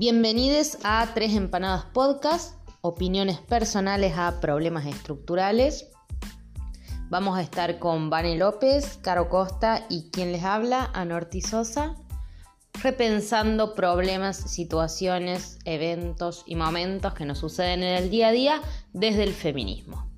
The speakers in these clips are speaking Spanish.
Bienvenidos a Tres Empanadas Podcast, opiniones personales a problemas estructurales. Vamos a estar con Vane López, Caro Costa y quien les habla, Anorti Sosa, repensando problemas, situaciones, eventos y momentos que nos suceden en el día a día desde el feminismo.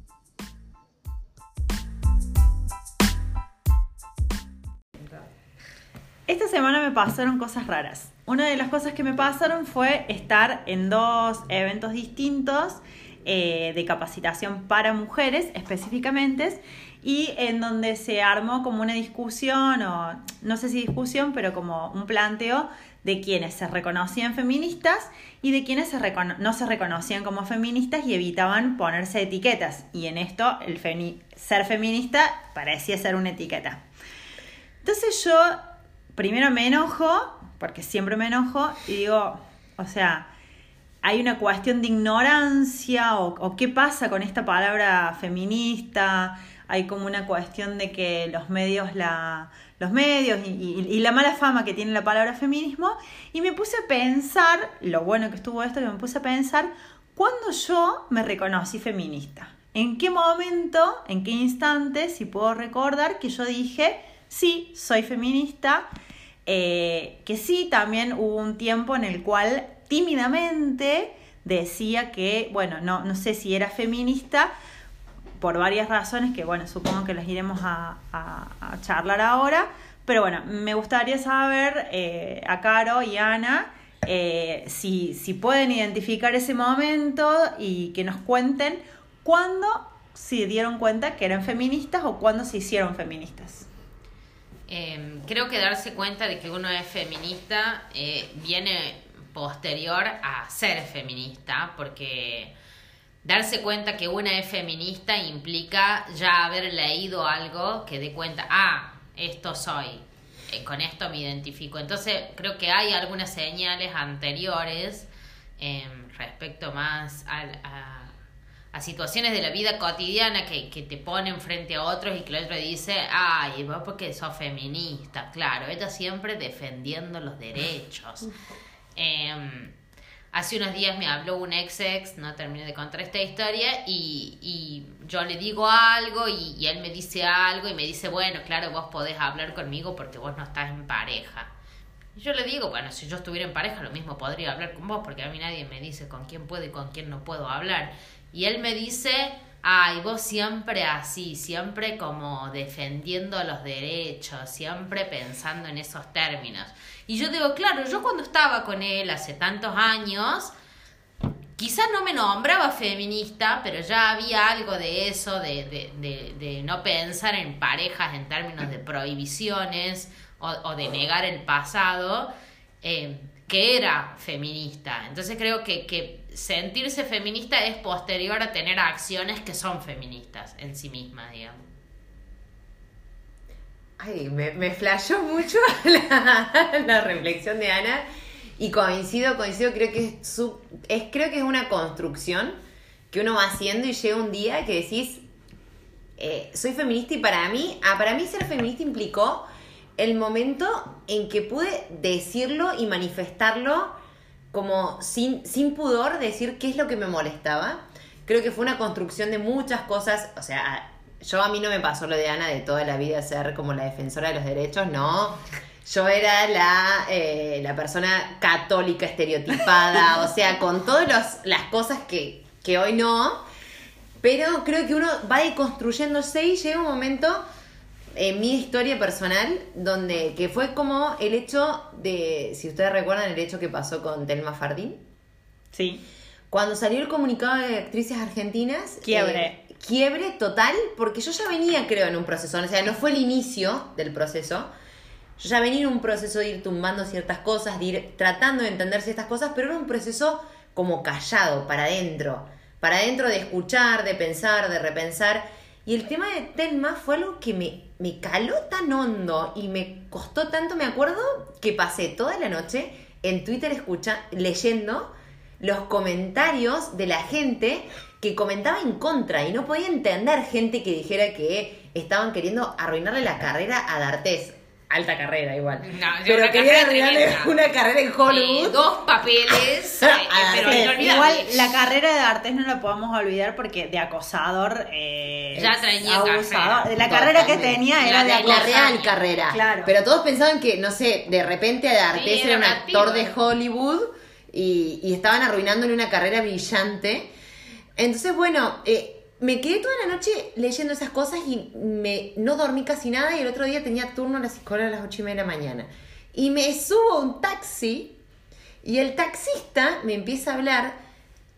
Esta semana me pasaron cosas raras. Una de las cosas que me pasaron fue estar en dos eventos distintos eh, de capacitación para mujeres específicamente y en donde se armó como una discusión o no sé si discusión, pero como un planteo de quienes se reconocían feministas y de quienes no se reconocían como feministas y evitaban ponerse etiquetas. Y en esto el ser feminista parecía ser una etiqueta. Entonces yo primero me enojo, porque siempre me enojo, y digo, o sea, hay una cuestión de ignorancia o, qué pasa con esta palabra feminista, hay como una cuestión de que los medios la los medios y, la mala fama que tiene la palabra feminismo y me puse a pensar, lo bueno que estuvo esto, que me puse a pensar, ¿cuándo yo me reconocí feminista? ¿En qué momento, en qué instante, si puedo recordar que yo dije, sí, soy feminista? Eh, que sí, también hubo un tiempo en el cual tímidamente decía que, bueno, no, no sé si era feminista, por varias razones que, bueno, supongo que las iremos a, charlar ahora, pero bueno, me gustaría saber eh, a Caro y Ana eh, si, si pueden identificar ese momento y que nos cuenten cuándo se dieron cuenta que eran feministas o cuándo se hicieron feministas. Em, creo que darse cuenta de que uno es feminista eh, viene posterior a ser feminista, porque darse cuenta que una es feminista implica ya haber leído algo que dé cuenta, ah, esto soy, eh, con esto me identifico. Entonces creo que hay algunas señales anteriores em, respecto más al, a a situaciones de la vida cotidiana que, que, te ponen frente a otros y que el otro dice, ay, vos porque sos feminista, claro, ella siempre defendiendo los derechos. Em, hace unos días me habló un ex ex, no terminé de contar esta historia, y, y yo le digo algo y, y, él me dice algo y me dice, bueno, claro, vos podés hablar conmigo porque vos no estás en pareja. Y yo le digo, bueno, si yo estuviera en pareja, lo mismo podría hablar con vos, porque a mí nadie me dice con quién puedo y con quién no puedo hablar. Y él me dice, ay, vos siempre así, siempre como defendiendo los derechos, siempre pensando en esos términos. Y yo digo, claro, yo cuando estaba con él hace tantos años, quizás no me nombraba feminista, pero ya había algo de eso, de, de, de, no pensar en parejas en términos de prohibiciones o, o de negar el pasado, eh, que era feminista. Entonces creo que, que sentirse feminista es posterior a tener acciones que son feministas en sí mismas, digamos. Ay, me, me flashó mucho la, reflexión de Ana y coincido, coincido, creo que es, su, creo que es una construcción que uno va haciendo y llega un día que decís, eh, soy feminista y para mí, ah, para mí ser feminista implicó el momento en que pude decirlo y manifestarlo como sin, sin pudor decir qué es lo que me molestaba. Creo que fue una construcción de muchas cosas, o sea, yo a mí no me pasó lo de Ana de toda la vida ser como la defensora de los derechos, no. Yo era la, eh, la persona católica estereotipada, o sea, con todas las cosas que, que hoy no. Pero creo que uno va deconstruyéndose y llega un momento en mi historia personal, donde que fue como el hecho de, si ustedes recuerdan el hecho que pasó con Telma Fardín. Sí. Cuando salió el comunicado de actrices argentinas. Quiebre. Eh, quiebre total, porque yo ya venía, creo, en un proceso, o sea, no fue el inicio del proceso. Yo ya venía en un proceso de ir tumbando ciertas cosas, de ir tratando de entender ciertas cosas, pero era un proceso como callado, para adentro. Para adentro de escuchar, de pensar, de repensar. Y el tema de Telma fue algo que me, me caló tan hondo y me costó tanto, me acuerdo que pasé toda la noche en Twitter escucha, leyendo los comentarios de la gente que comentaba en contra y no podía entender gente que dijera que estaban queriendo arruinarle la carrera a D'Artés. Alta carrera igual. No, pero una quería tremenda. una carrera en Hollywood. Eh, dos papeles, eh, Ah, pero sí. Igual la carrera de artes no la podemos olvidar porque de acosador. eh, Ya tenía abusador. carrera. La carrera que tenía era La de de- la acosador. real carrera. Claro. Pero todos pensaban que, no sé, de repente de Artés Sí, era era un un actor activo. de Hollywood y, y estaban arruinándole una carrera brillante. Entonces, bueno, eh, me quedé toda la noche leyendo esas cosas y me, no dormí casi nada y el otro día tenía turno a la psicóloga a las ocho y media de la mañana. Y me subo a un taxi y el taxista me empieza a hablar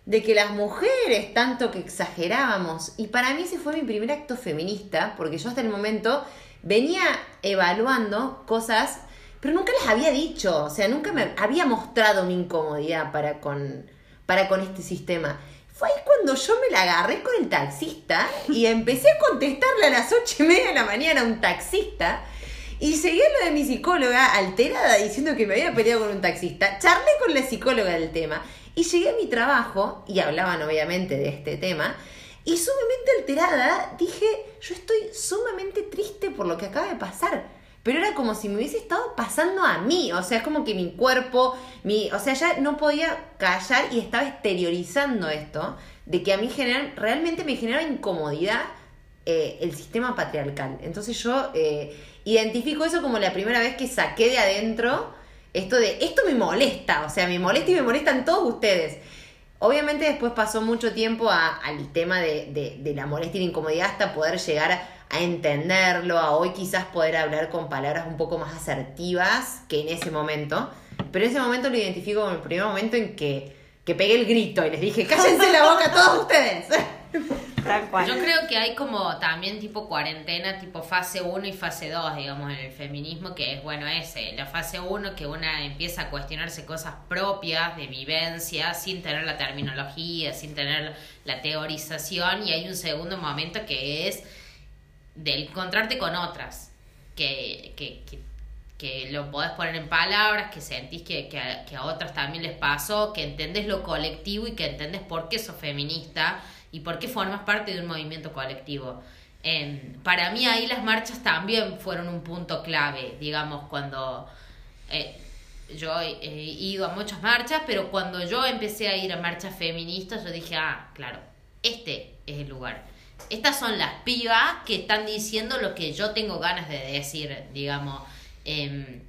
de que las mujeres tanto que exagerábamos. Y para mí ese fue mi primer acto feminista, porque yo hasta el momento venía evaluando cosas, pero nunca les había dicho, o sea, nunca me había mostrado mi incomodidad para con, para con este sistema. Fue ahí cuando yo me la agarré con el taxista y empecé a contestarle a las ocho y media de la mañana a un taxista. Y seguí lo de mi psicóloga alterada diciendo que me había peleado con un taxista. Charlé con la psicóloga del tema. Y llegué a mi trabajo, y hablaban obviamente de este tema, y sumamente alterada dije, yo estoy sumamente triste por lo que acaba de pasar. Pero era como si me hubiese estado pasando a mí, o sea, es como que mi cuerpo, mi, o sea, ya no podía callar y estaba exteriorizando esto, de que a mí general, realmente me generaba incomodidad eh, el sistema patriarcal. Entonces yo eh, identifico eso como la primera vez que saqué de adentro esto de, esto me molesta, o sea, me molesta y me molestan todos ustedes. Obviamente después pasó mucho tiempo al tema de, de- de la molestia y la incomodidad hasta poder llegar a, a entenderlo, a hoy quizás poder hablar con palabras un poco más asertivas que en ese momento. Pero ese momento lo identifico como el primer momento en que, que pegué el grito y les dije, cállense la boca todos ustedes. Yo creo que hay como también tipo cuarentena, tipo fase 1 y fase 2, digamos, en el feminismo, que es, bueno, ese, la fase 1 que una empieza a cuestionarse cosas propias de vivencia, sin tener la terminología, sin tener la teorización, y hay un segundo momento que es de encontrarte con otras, que, que, que, que lo podés poner en palabras, que sentís que, que, a, que a otras también les pasó, que entendés lo colectivo y que entendés por qué sos feminista y por qué formas parte de un movimiento colectivo. Em, para mí ahí las marchas también fueron un punto clave, digamos, cuando eh, yo he, he ido a muchas marchas, pero cuando yo empecé a ir a marchas feministas, yo dije, ah, claro, este es el lugar. Estas son las pibas que están diciendo lo que yo tengo ganas de decir, digamos. Em,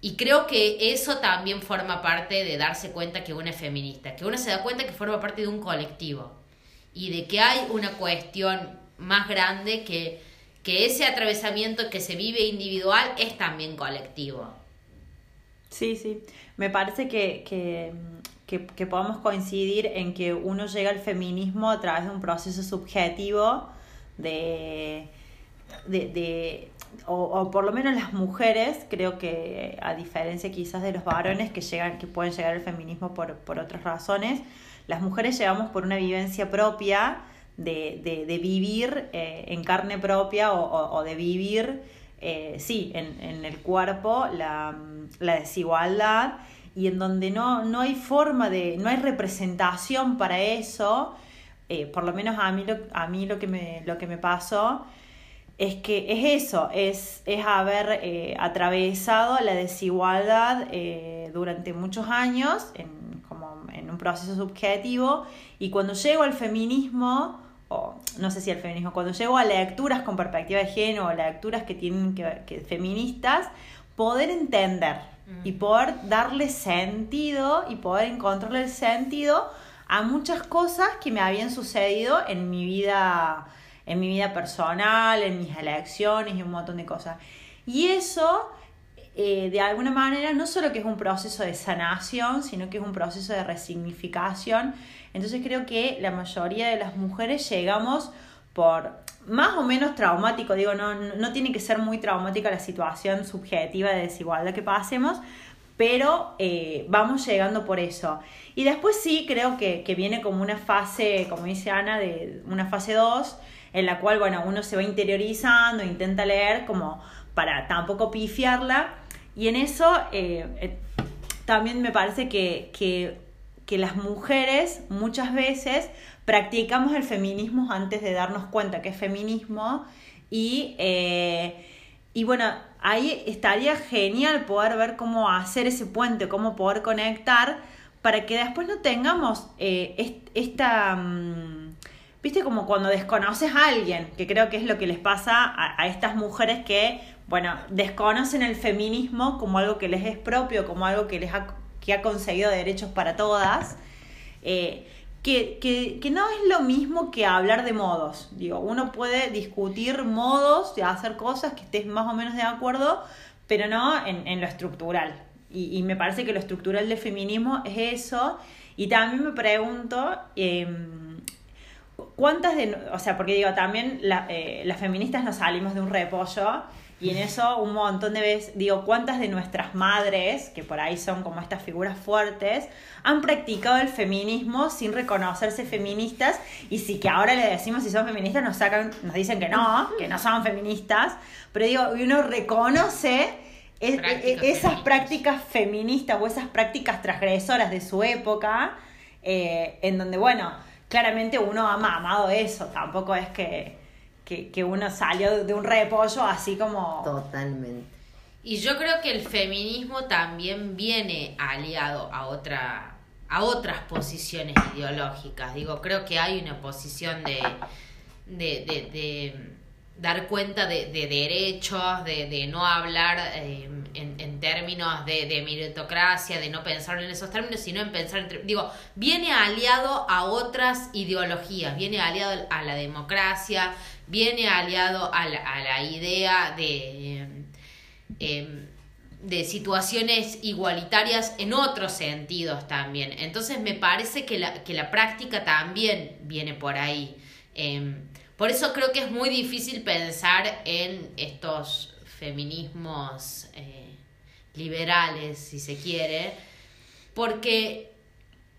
y creo que eso también forma parte de darse cuenta que uno es feminista, que uno se da cuenta que forma parte de un colectivo y de que hay una cuestión más grande que, que ese atravesamiento que se vive individual es también colectivo. Sí, sí. Me parece que, que, que, que podemos coincidir en que uno llega al feminismo a través de un proceso subjetivo de, de, de o, o por lo menos las mujeres, creo que a diferencia quizás de los varones que llegan, que pueden llegar al feminismo por, por otras razones, las mujeres llegamos por una vivencia propia de, de, de vivir eh, en carne propia o, o, o de vivir, eh, sí, en, en el cuerpo la, la desigualdad y en donde no, no hay forma de, no hay representación para eso, eh, por lo menos a mí lo, a mí lo que me, lo que me pasó es que es eso, es, es haber eh, atravesado la desigualdad durante muchos años en, como en un proceso subjetivo y cuando llego al feminismo, o no sé si al feminismo, cuando llego a lecturas con perspectiva de género o lecturas que tienen que, que feministas, poder entender y poder darle sentido y poder encontrarle el sentido a muchas cosas que me habían sucedido en mi vida en mi vida personal, en mis elecciones y un montón de cosas. Y eso, eh, de alguna manera, no solo que es un proceso de sanación, sino que es un proceso de resignificación. Entonces creo que la mayoría de las mujeres llegamos por más o menos traumático, digo, no, no tiene que ser muy traumática la situación subjetiva de desigualdad que pasemos, pero eh, vamos llegando por eso. Y después sí creo que, que, viene como una fase, como dice Ana, de una fase 2, en la cual, bueno, uno se va interiorizando, intenta leer como para tampoco pifiarla. Y en eso eh, eh, también me parece que, que, que, las mujeres muchas veces practicamos el feminismo antes de darnos cuenta que es feminismo y, eh, y bueno, ahí estaría genial poder ver cómo hacer ese puente, cómo poder conectar para que después no tengamos eh, esta... Mm, viste como cuando desconoces a alguien, que creo que es lo que les pasa a, estas mujeres que, bueno, desconocen el feminismo como algo que les es propio, como algo que les ha, que ha conseguido derechos para todas. Eh, que, que, que, no es lo mismo que hablar de modos. Digo, uno puede discutir modos de hacer cosas que estés más o menos de acuerdo, pero no en, en lo estructural. Y, y, me parece que lo estructural del feminismo es eso. Y también me pregunto, em, ¿cuántas de... O sea, porque digo, también eh, las feministas nos salimos de un repollo y en eso un montón de veces, digo, ¿cuántas de nuestras madres, que por ahí son como estas figuras fuertes, han practicado el feminismo sin reconocerse feministas? Y si que ahora le decimos si son feministas, nos sacan, nos dicen que no, que no son feministas, pero digo, uno reconoce e, e, esas prácticas feministas o esas prácticas transgresoras de su época, eh, en donde, bueno, claramente uno ha amado eso, tampoco es que que, uno salió de un repollo así como... Totalmente. Y yo creo que el feminismo también viene aliado a otra a otras posiciones ideológicas. Digo, creo que hay una posición de, de, dar cuenta de, derechos, de, no hablar eh, en, términos de, meritocracia, de no pensar en esos términos, sino en pensar entre... Digo, viene aliado a otras ideologías, viene aliado a la democracia, viene aliado a la, idea de, em, de situaciones igualitarias en otros sentidos también. Entonces me parece que la, que la práctica también viene por ahí. Em, por eso creo que es muy difícil pensar en estos feminismos eh, liberales, si se quiere, porque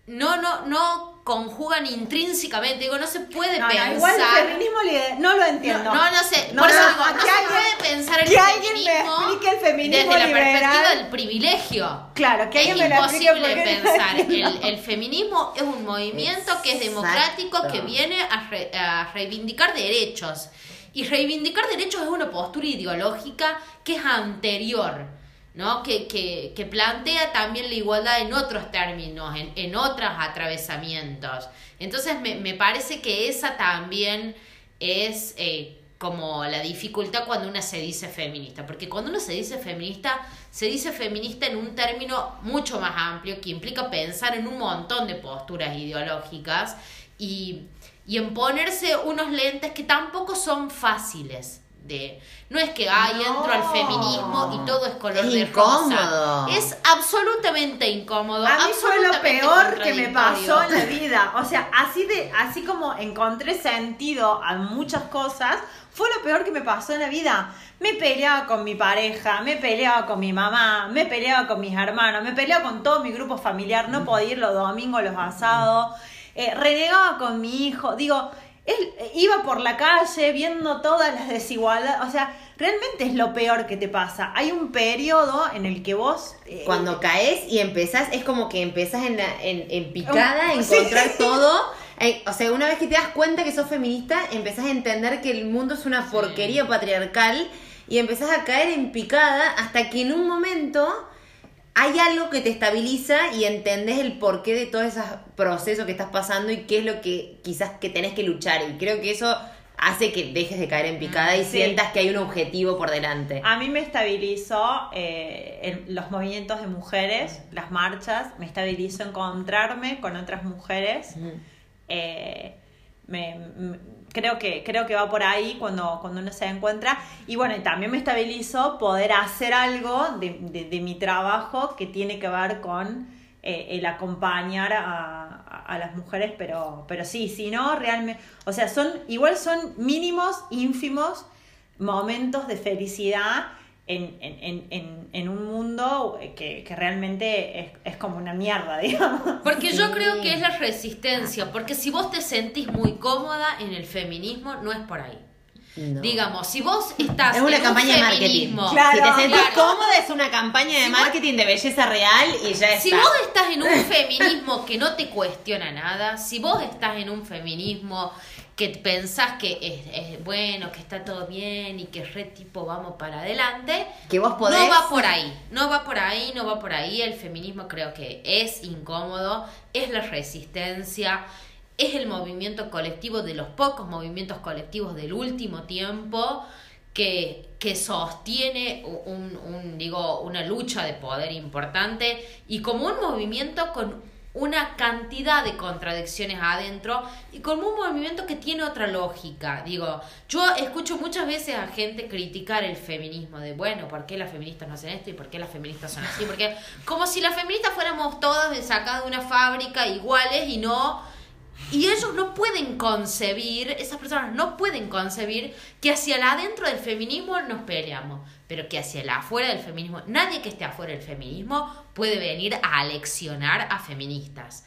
no, no, no conjugan intrínsecamente. Digo, no se puede pensar. No, igual el feminismo no lo entiendo. No, no, sé. Por eso digo, no se puede pensar el que alguien me explique el feminismo desde la perspectiva del privilegio. Claro, que es imposible pensar. El, el, feminismo es un movimiento que es democrático, que viene a, a reivindicar derechos. Y reivindicar derechos es una postura ideológica que es anterior ¿no? Que, que, que, plantea también la igualdad en otros términos, en, en otros atravesamientos. Entonces me, me, parece que esa también es eh, como la dificultad cuando uno se dice feminista, porque cuando uno se dice feminista, se dice feminista en un término mucho más amplio que implica pensar en un montón de posturas ideológicas y, y en ponerse unos lentes que tampoco son fáciles de no es que ay entro al feminismo y todo es color de rosa. Es absolutamente incómodo a mí fue lo peor que me pasó en la vida. O sea así de así como encontré sentido a muchas cosas fue lo peor que me pasó en la vida. Me peleaba con mi pareja me peleaba con mi mamá me peleaba con mis hermanos me peleaba con todo mi grupo familiar. No podía ir los domingos los asados. Eh, renegaba con mi hijo. Digo él iba por la calle viendo todas las desigualdades, o sea, realmente es lo peor que te pasa. Hay un periodo en el que vos... Eh, Cuando caes y empezás, es como que empezás en, en, picada a encontrar todo. Eh, o sea, una vez que te das cuenta que sos feminista, empezás a entender que el mundo es una porquería patriarcal y empezás a caer en picada hasta que en un momento hay algo que te estabiliza y entendés el porqué de todo ese proceso que estás pasando y qué es lo que quizás que tenés que luchar. Y creo que eso hace que dejes de caer en picada y sientas que hay un objetivo por delante. A mí me estabilizó eh, los movimientos de mujeres, las marchas, me estabilizó encontrarme con otras mujeres. Eh, me, creo que, creo que va por ahí cuando, cuando uno se encuentra. Y bueno, también me estabilizó poder hacer algo de, de, mi trabajo que tiene que ver con eh, el acompañar a, a, las mujeres, pero, pero sí, si no, realmente, o sea, son, igual son mínimos, ínfimos momentos de felicidad en, en, en, en, un mundo que, que realmente es, es, como una mierda, digamos. Porque yo creo que es la resistencia, porque si vos te sentís muy cómoda en el feminismo, no es por ahí. Digamos, si vos estás es una campaña de marketing. Claro, si te sentís cómoda es una campaña de marketing de belleza real y ya está. Si vos estás en un feminismo que no te cuestiona nada, si vos estás en un feminismo que pensás que es, es bueno, que está todo bien y que re tipo vamos para adelante, Que vos podés. no va por ahí, no va por ahí, no va por ahí. El feminismo creo que es incómodo, es la resistencia, es el movimiento colectivo de los pocos movimientos colectivos del último tiempo que, que sostiene un, un, digo, una lucha de poder importante y como un movimiento con una cantidad de contradicciones adentro y como un movimiento que tiene otra lógica. Digo, yo escucho muchas veces a gente criticar el feminismo de, bueno, ¿por qué las feministas no hacen esto y por qué las feministas son así? Porque como si las feministas fuéramos todas sacadas de una fábrica iguales y no y ellos no pueden concebir, esas personas no pueden concebir que hacia el adentro del feminismo nos peleamos, pero que hacia el afuera del feminismo, nadie que esté afuera del feminismo puede venir a aleccionar a feministas.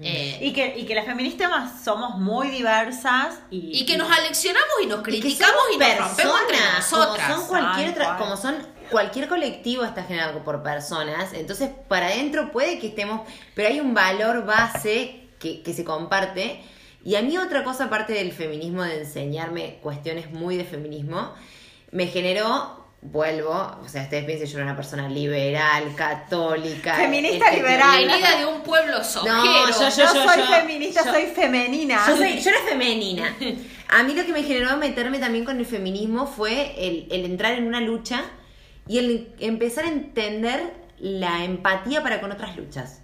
Eh, Y que, y que las feministas somos muy diversas y, y que nos aleccionamos y nos Y que criticamos somos y nos rompemos entre nosotras. Como son cualquier otra- como son cualquier colectivo está generado por personas, entonces para adentro puede que estemos, pero hay un valor base que, que se comparte. Y a mí otra cosa aparte del feminismo, de enseñarme cuestiones muy de feminismo, me generó, vuelvo, o sea, ustedes piensen, yo era una persona liberal, católica. Feminista este, liberal. Venida de un pueblo sojero. yo- yo, yo- soy yo- feminista, yo- soy femenina. Yo, soy- yo era femenina. A mí lo que me generó meterme también con el feminismo fue el, el entrar en una lucha y el empezar a entender la empatía para con otras luchas.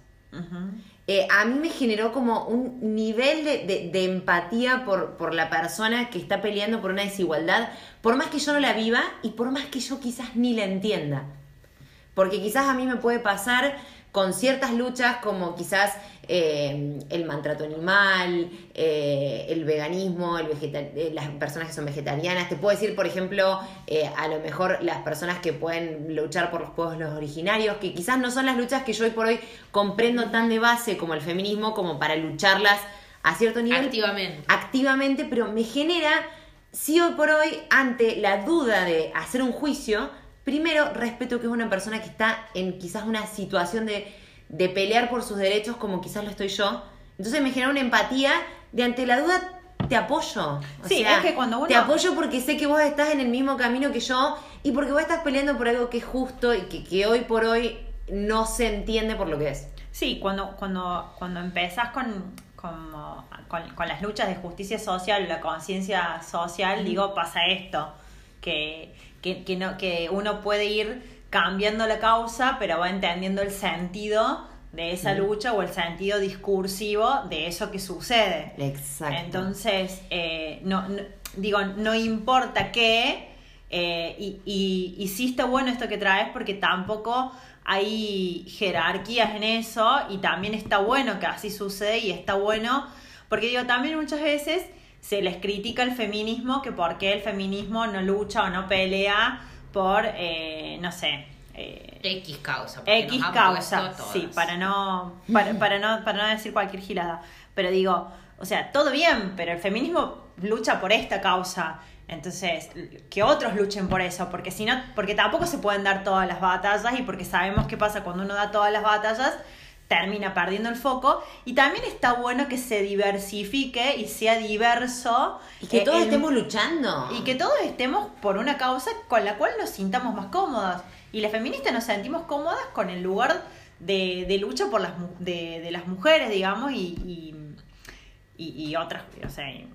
Eh, a mí me generó como un nivel de, de- de empatía por, por la persona que está peleando por una desigualdad, por más que yo no la viva y por más que yo quizás ni la entienda. Porque quizás a mí me puede pasar con ciertas luchas como quizás eh, el maltrato animal, eh, el veganismo, el eh, las personas que son vegetarianas. Te puedo decir, por ejemplo, eh, a lo mejor las personas que pueden luchar por los pueblos los originarios, que quizás no son las luchas que yo hoy por hoy comprendo tan de base como el feminismo, como para lucharlas a cierto nivel Activamente. activamente, pero me genera, si hoy por hoy, ante la duda de hacer un juicio, primero respeto que es una persona que está en quizás una situación de, de pelear por sus derechos como quizás lo estoy yo. Entonces me genera una empatía de ante la duda te apoyo. O Sí, sea, es que cuando uno- Te apoyo porque sé que vos estás en el mismo camino que yo y porque vos estás peleando por algo que es justo y que, que hoy por hoy no se entiende por lo que es. Sí, cuando, cuando, cuando empezás con, con, con las luchas de justicia social, la conciencia social, digo, pasa esto, que, que, que, no, que uno puede ir cambiando la causa, pero va entendiendo el sentido de esa lucha o el sentido discursivo de eso que sucede. Exacto. Entonces, eh, no, no- digo, no importa qué, eh, y, y, y sí está bueno esto que traes porque tampoco hay jerarquías en eso y también está bueno que así sucede y está bueno, porque digo, también muchas veces se les critica el feminismo que por qué el feminismo no lucha o no pelea por, eh, no sé, eh, X causa. X causa, sí, para no, para, para no, para no decir cualquier gilada. Pero digo, o sea, todo bien, pero el feminismo lucha por esta causa. Entonces, que otros luchen por eso, porque si no, porque tampoco se pueden dar todas las batallas y porque sabemos qué pasa cuando uno da todas las batallas, termina perdiendo el foco. Y también está bueno que se diversifique y sea diverso. Y que eh, todos en- estemos luchando. y que todos estemos por una causa con la cual nos sintamos más cómodas. Y las feministas nos sentimos cómodas con el lugar de, de lucha por las, de, de las mujeres, digamos, y, y, y- y otras, o sea, y-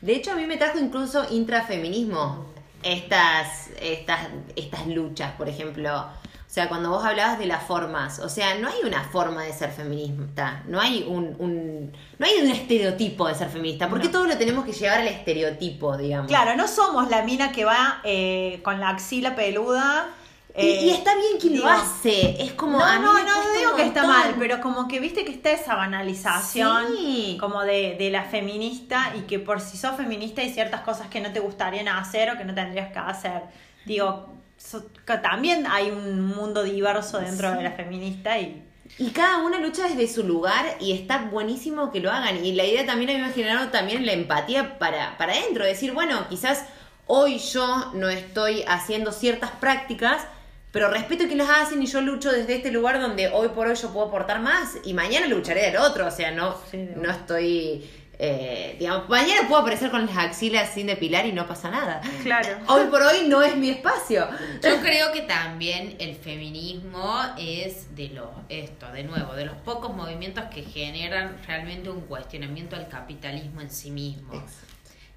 De hecho, a mí me trajo incluso intrafeminismo estas, estas, estas luchas, por ejemplo. O sea, cuando vos hablabas de las formas, o sea, no hay una forma de ser feminista, no hay un, un- no hay un estereotipo de ser feminista, porque No. todo lo tenemos que llevar al estereotipo, digamos. Claro, no somos la mina que va eh, con la axila peluda. Y, eh, y está bien quien digo, lo hace, es como... no, a mí no, no digo que está mal, pero como que viste que está esa banalización Sí. como de, de la feminista y que por si sos feminista hay ciertas cosas que no te gustarían hacer o que no tendrías que hacer. Digo, so- también hay un mundo diverso dentro de la feminista y Y cada una lucha desde su lugar y está buenísimo que lo hagan. Y la idea también a mí me ha generado también la empatía para, para adentro. Decir, bueno, quizás hoy yo no estoy haciendo ciertas prácticas, pero respeto que las hacen y yo lucho desde este lugar donde hoy por hoy yo puedo aportar más y mañana lucharé del otro. O sea, no, Sí, no estoy eh, digamos, mañana puedo aparecer con las axilas sin depilar y no pasa nada. Claro. Hoy por hoy no es mi espacio. Yo creo que también el feminismo es de los, esto, de nuevo, de los pocos movimientos que generan realmente un cuestionamiento al capitalismo en sí mismo.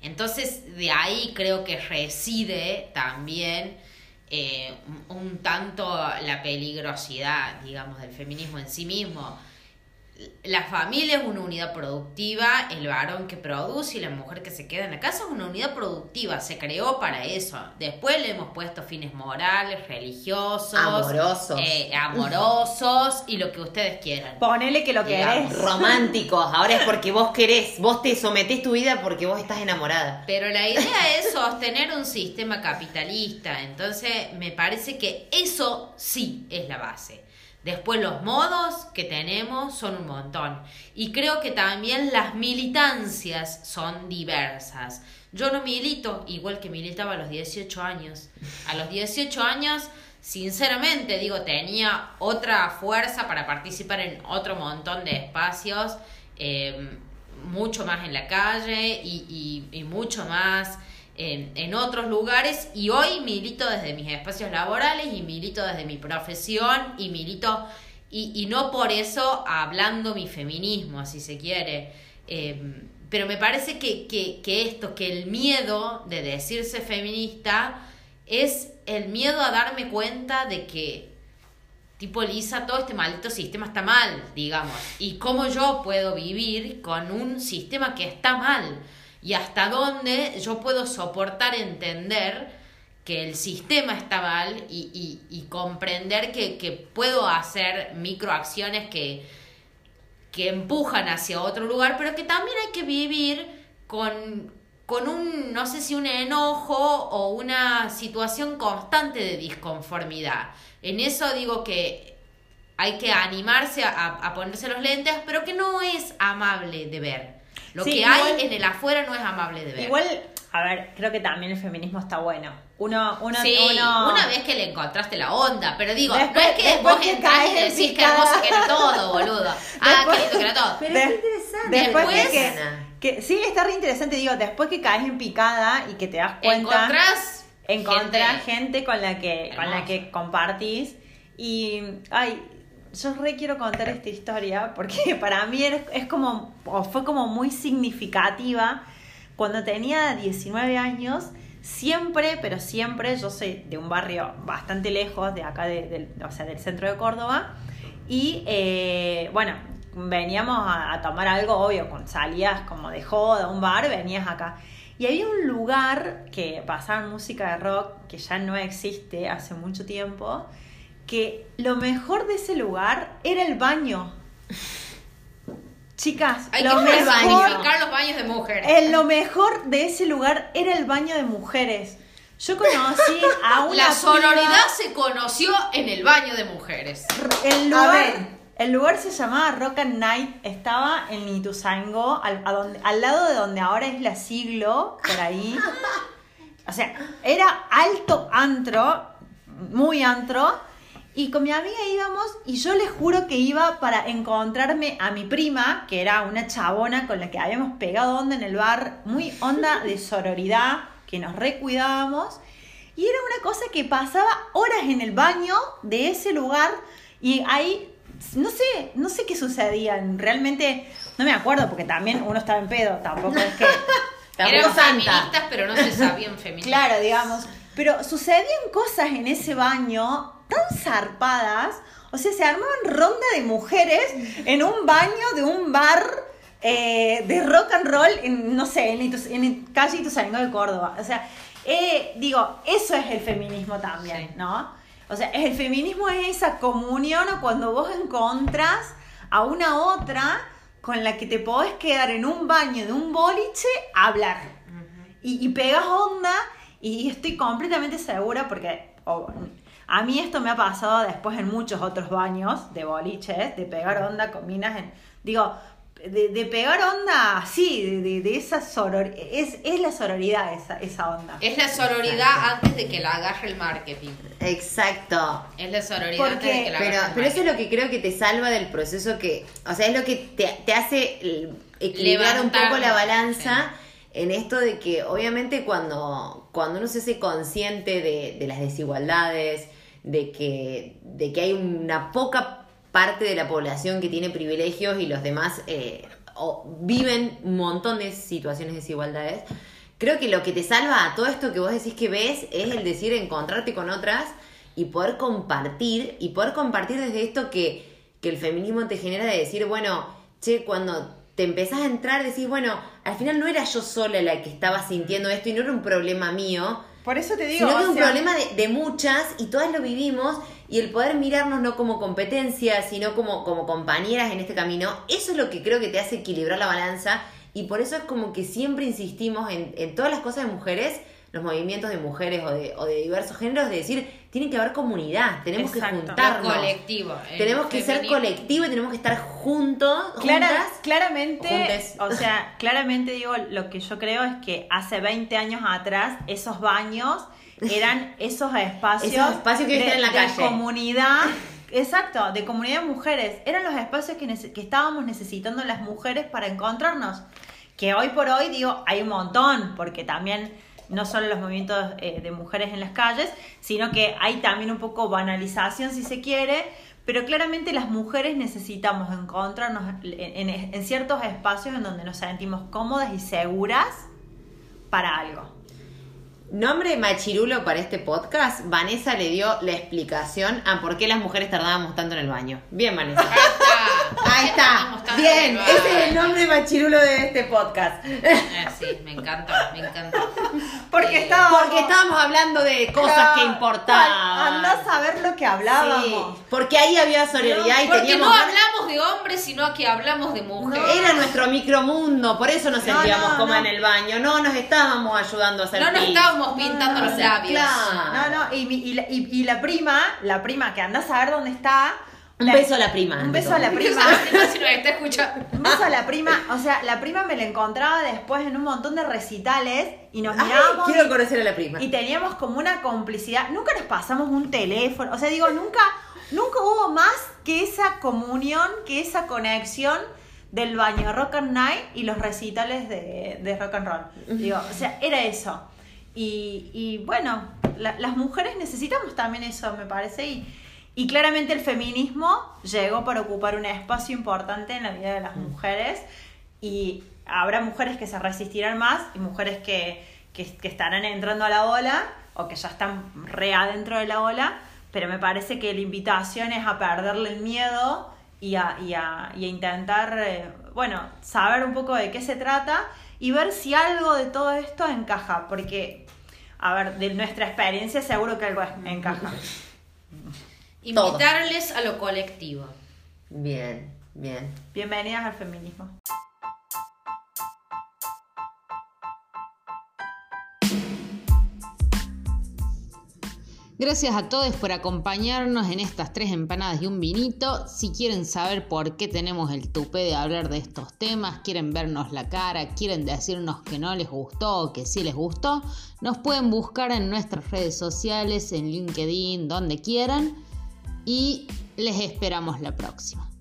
Entonces, de ahí creo que reside también eh, un- un tanto la peligrosidad, digamos, del feminismo en sí mismo. La familia es una unidad productiva, el varón que produce y la mujer que se queda en la casa es una unidad productiva, se creó para eso. Después le hemos puesto fines morales, religiosos, Amorosos. eh, amorosos y lo que ustedes quieran. Ponele que lo Digamos, querés. Románticos, ahora es porque vos querés, vos te sometés tu vida porque vos estás enamorada. Pero la idea es sostener un sistema capitalista, entonces me parece que eso sí es la base. Después los modos que tenemos son un montón. Y creo que también las militancias son diversas. Yo no milito igual que militaba a los 18 años. A los 18 años, sinceramente, digo, tenía otra fuerza para participar en otro montón de espacios. eh, mucho más en la calle y, y- y mucho más en, en otros lugares y hoy milito desde mis espacios laborales y milito desde mi profesión y milito y, y no por eso hablando mi feminismo, si se quiere. Eh, pero me parece que, que, que esto, que el miedo de decirse feminista es el miedo a darme cuenta de que tipo Lisa, todo este maldito sistema está mal, digamos. Y cómo yo puedo vivir con un sistema que está mal. Y hasta dónde yo puedo soportar entender que el sistema está mal y, y- y comprender que, que puedo hacer microacciones que, que empujan hacia otro lugar, pero que también hay que vivir con, con un, no sé si un enojo o una situación constante de disconformidad. En eso digo que hay que animarse a, a ponerse los lentes, pero que no es amable de ver. Lo Sí, que igual- hay en el afuera no es amable de ver. Igual, a ver, creo que también el feminismo está bueno. Uno, uno, sí, uno... una vez que le encontraste la onda, pero digo, Después- no es que después vos que entrás caes y en decís que picada. hermoso que era todo, boludo. Ah, Después- qué lindo que era todo. Pero De- qué interesante. Después de Después- que, que- sí, está re interesante, digo, después que caes en picada y que te das cuenta, Encontrás encontrás gente- gente, con la que con la que compartís y ay, yo re quiero contar esta historia porque para mí es, es como o fue como muy significativa cuando tenía 19 años. Siempre, pero siempre, yo soy de un barrio bastante lejos de acá, de- o sea, del centro de Córdoba. Y eh, bueno, veníamos a, a tomar algo, obvio, con salías como de joda, un bar, venías acá. Y había un lugar que pasaban música de rock que ya no existe hace mucho tiempo, que lo mejor de ese lugar era el baño. Chicas, Hay lo que mejor, los baños de mujeres. eh, lo mejor de ese lugar era el baño de mujeres. Yo conocí a una La piba- sororidad se conoció en el baño de mujeres. el A lugar, ver. el lugar se llamaba Rock and Night, estaba en Ituzaingó, al, a donde- al lado de donde ahora es la siglo, por ahí. O sea, era alto antro, muy antro, y con mi amiga íbamos y yo les juro que iba para encontrarme a mi prima, que era una chabona con la que habíamos pegado onda en el bar, muy onda de sororidad, que nos recuidábamos. Y era una cosa que pasaba horas en el baño de ese lugar y ahí, no sé, no sé qué sucedía. Realmente no me acuerdo porque también uno estaba en pedo, tampoco es que... Tampoco Eran santa. feministas, pero no se sabían feministas. Claro, digamos. Pero sucedían cosas en ese baño tan zarpadas. O sea, se armaban ronda de mujeres en un baño de un bar eh, de rock and roll en, no sé, en, Itus- en calle Ituzaingó de Córdoba. O sea, eh, digo, eso es el feminismo también, Sí. ¿no? O sea, el feminismo es esa comunión o cuando vos encontrás a una otra con la que te podés quedar en un baño de un boliche a hablar y, y pegas onda y estoy completamente segura porque o, a mí esto me ha pasado después en muchos otros baños de boliches, de pegar onda con minas en, digo, de, de pegar onda así, de, de, de esa soror, es, es la sororidad esa, esa onda. Es la sororidad antes de que la agarre el marketing. Exacto. Es la sororidad Porque- antes de que la Pero, agarre el pero eso es marketing. lo que creo que te salva del proceso que, o sea, es lo que te, te hace equilibrar un poco la balanza en esto de que obviamente cuando, cuando uno se hace consciente de, de las desigualdades, de que, de que hay una poca parte de la población que tiene privilegios y los demás eh, viven un montón de situaciones de desigualdades, creo que lo que te salva a todo esto que vos decís que ves es el decir encontrarte con otras y poder compartir, y poder compartir desde esto que, que el feminismo te genera de decir, bueno, che, cuando te empezás a entrar decís, bueno, al final no era yo sola la que estaba sintiendo esto y no era un problema mío, Por eso te digo. sino que es o un sea, problema de, de muchas y todas lo vivimos y el poder mirarnos no como competencia, sino como, como compañeras en este camino, eso es lo que creo que te hace equilibrar la balanza y por eso es como que siempre insistimos en, en todas las cosas de mujeres, los movimientos de mujeres o de, o de diversos géneros, de decir, tiene que haber comunidad, tenemos Exacto. que juntarnos. colectivo. Tenemos que ser colectivo y tenemos que estar juntos, Clara- juntas. claramente, juntes. o sea, claramente digo, lo que yo creo es que hace 20 años atrás esos baños eran esos espacios, Esos espacios que de, en la de calle. comunidad, exacto, de comunidad de mujeres, eran los espacios que estábamos necesitando las mujeres para encontrarnos, que hoy por hoy digo, hay un montón, porque también no solo los movimientos eh, de mujeres en las calles, sino que hay también un poco banalización si se quiere, pero claramente las mujeres necesitamos encontrarnos en, en- en ciertos espacios en donde nos sentimos cómodas y seguras para algo. Nombre machirulo para este podcast, Vanessa le dio la explicación a por qué las mujeres tardábamos tanto en el baño. Bien, Vanessa. Ahí está. Bien, ese es el nombre machirulo de este podcast. Eh, sí, me encanta, me encanta. Porque Eh, estábamos- Porque estábamos hablando de cosas Claro, que importaban. Anda a saber lo que hablábamos. Sí, porque ahí había solidaridad y Porque no hablamos de hombres, sino que hablamos de mujeres. Era nuestro micromundo, por eso nos No, sentíamos no, como no. en el baño. No nos estábamos ayudando a hacer No nos pis. estábamos pintando No, los labios. claro. No, no, y, la, y- y la prima, la prima que anda a saber dónde está. Un la- beso a la prima. Un beso a la prima. si está escuchando. Un beso a la prima, o sea, la prima me la encontraba después en un montón de recitales y nos Ay, mirábamos quiero conocer a la prima. y teníamos como una complicidad. Nunca nos pasamos un teléfono, o sea, digo, nunca, nunca hubo más que esa comunión, que esa conexión del baño Rock and Night y los recitales de, de rock and roll. Digo, o sea, era eso. Y, y bueno, la- las mujeres necesitamos también eso, me parece, y, y claramente el feminismo llegó para ocupar un espacio importante en la vida de las mujeres. Y habrá mujeres que se resistirán más y mujeres que, que, que estarán entrando a la ola o que ya están re adentro de la ola, pero me parece que la invitación es a perderle el miedo y a, y a, y a intentar, eh, bueno, saber un poco de qué se trata y ver si algo de todo esto encaja, porque, a ver, de nuestra experiencia seguro que algo encaja. Invitarles a lo colectivo. Bien, bien. Bienvenidas al feminismo. Gracias a todos por acompañarnos en estas tres empanadas y un vinito. Si quieren saber por qué tenemos el tupé de hablar de estos temas, quieren vernos la cara, quieren decirnos que no les gustó o que sí les gustó, nos pueden buscar en nuestras redes sociales, en LinkedIn, donde quieran. Y les esperamos la próxima.